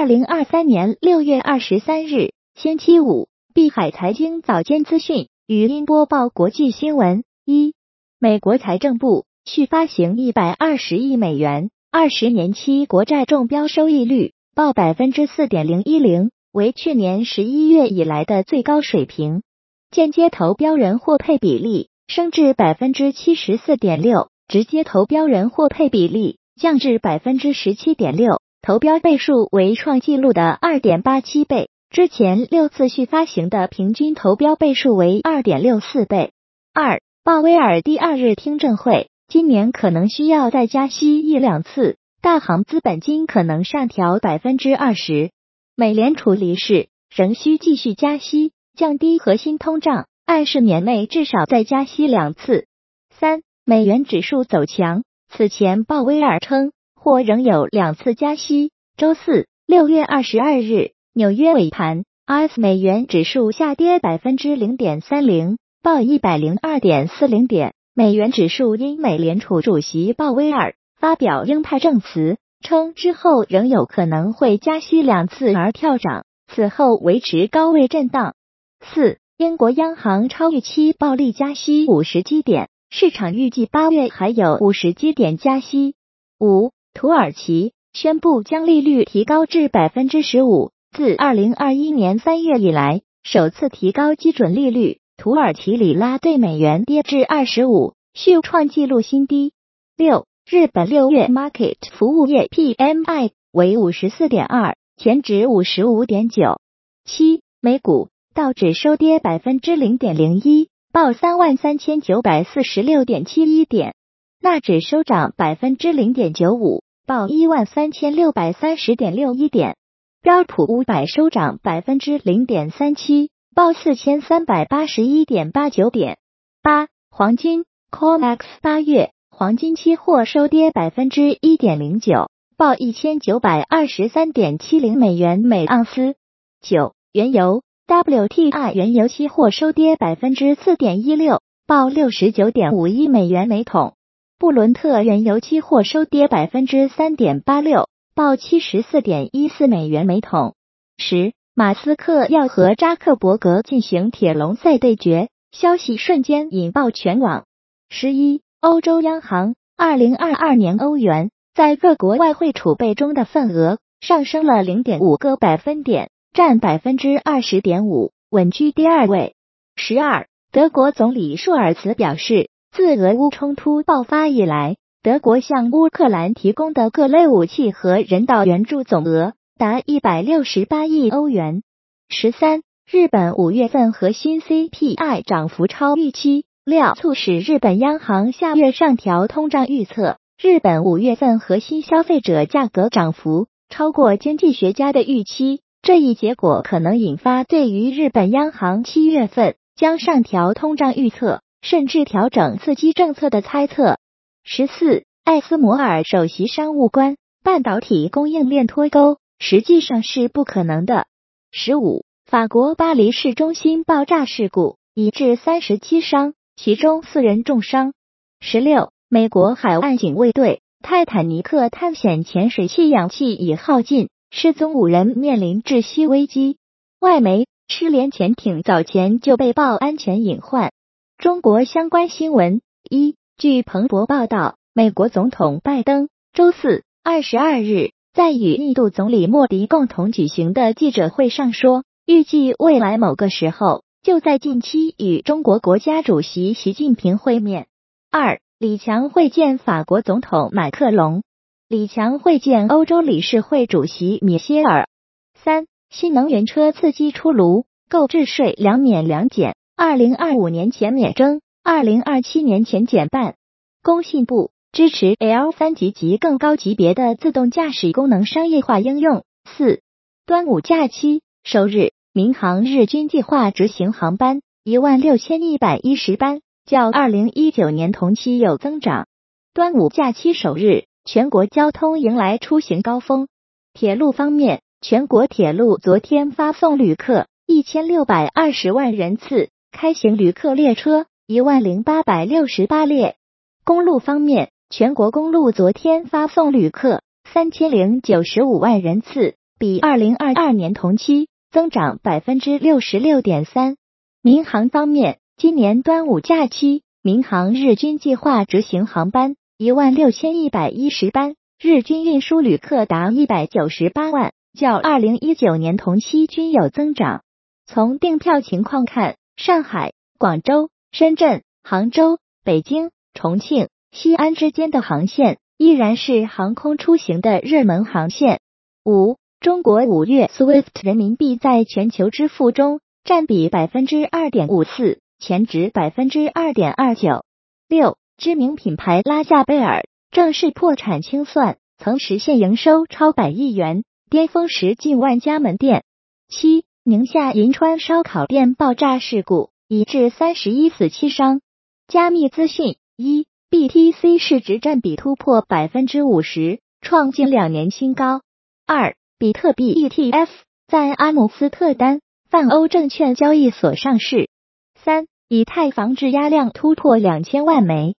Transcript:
二零二三年六月二十三日，星期五，碧海财经早间资讯，语音播报国际新闻。一，美国财政部续发行一百二十亿美元二十年期国债中标收益率报百分之四点零一零，为去年十一月以来的最高水平。间接投标人获配比例升至百分之七十四点六，直接投标人获配比例降至百分之十七点六。投标倍数为创纪录的二点八七倍，之前六次续发行的平均投标倍数为二点六四倍。二，鲍威尔第二日听证会，今年可能需要再加息一两次，大行资本金可能上调百分之二十。美联储理事仍需继续加息，降低核心通胀，暗示年内至少再加息两次。三，美元指数走强，此前鲍威尔称。或仍有两次加息。周四，六月二十二日，纽约尾盘，IS 美元指数下跌百分之零点三零，报一百零二点四零点。美元指数因美联储主席鲍威尔发表鹰派证词，称之后仍有可能会加息两次而跳涨，此后维持高位震荡。四，英国央行超预期暴力加息五十基点，市场预计八月还有五十基点加息。五。土耳其宣布将利率提高至百分之十五，自二零二一年三月以来首次提高基准利率。土耳其里拉对美元跌至二十五，续创纪录新低。六，日本六月 market 服务业 PMI 为五十四点二，前值五十五点九。七，美股道指收跌百分之零点零一，报三万三千九百四十六点七一点。纳指收涨百分之零点九五，报一万三千六百三十点六一点；标普五百收涨百分之零点三七，报四千三百八十一点八九点。八黄金 COMEX 八月黄金期货收跌百分之一点零九，报一千九百二十三点七零美元每盎司。九原油 WTI 原油期货收跌百分之四点一六，报六十九点五一美元每桶。布伦特原油期货收跌百分之三点八六，报七十四点一四美元每桶。十，马斯克要和扎克伯格进行铁笼赛对决，消息瞬间引爆全网。十一，欧洲央行二零二二年欧元在各国外汇储备中的份额上升了零点五个百分点，占百分之二十点五，稳居第二位。十二，德国总理舒尔茨表示。自俄乌冲突爆发以来，德国向乌克兰提供的各类武器和人道援助总额达一百六十八亿欧元。十三，日本五月份核心 CPI 涨幅超预期，料促使日本央行下月上调通胀预测。日本五月份核心消费者价格涨幅超过经济学家的预期，这一结果可能引发对于日本央行七月份将上调通胀预测。甚至调整刺激政策的猜测。十四，艾斯摩尔首席商务官，半导体供应链脱钩实际上是不可能的。十五，法国巴黎市中心爆炸事故已致三十七伤，其中四人重伤。十六，美国海岸警卫队泰坦尼克探险潜水器氧气已耗尽，失踪五人面临窒息危机。外媒，失联潜艇早前就被曝安全隐患。中国相关新闻一，据彭博报道，美国总统拜登周四二十二日在与印度总理莫迪共同举行的记者会上说，预计未来某个时候就在近期与中国国家主席习近平会面。二，李强会见法国总统马克龙，李强会见欧洲理事会主席米歇尔。三，新能源车刺激出炉，购置税两免两减。二零二五年前免征，二零二七年前减半。工信部支持 L 三级及更高级别的自动驾驶功能商业化应用。四，端午假期首日，民航日均计划执行航班一万六千一百一十班，较二零一九年同期有增长。端午假期首日，全国交通迎来出行高峰。铁路方面，全国铁路昨天发送旅客一千六百二十万人次。开行旅客列车一万零八百六十八列。公路方面，全国公路昨天发送旅客三千零九十五万人次，比二零二二年同期增长百分之六十六点三。民航方面，今年端午假期，民航日均计划执行航班一万六千一百一十班，日均运输旅客达一百九十八万，较二零一九年同期均有增长。从订票情况看，上海、广州、深圳、杭州、北京、重庆、西安之间的航线依然是航空出行的热门航线。五、中国五月 SWIFT 人民币在全球支付中。占比百分之二点五四，前值百分之二点二九。六，知名品牌拉夏贝尔正式破产清算，曾实现营收超百亿元，巅峰时近万家门店。七，宁夏银川烧烤店爆炸事故已致三十一死七伤。加密资讯一，BTC 市值占比突破百分之五十，创近两年新高。二，比特币 ETF 在阿姆斯特丹。泛欧证券交易所上市。三，以太坊质押量突破两千万枚。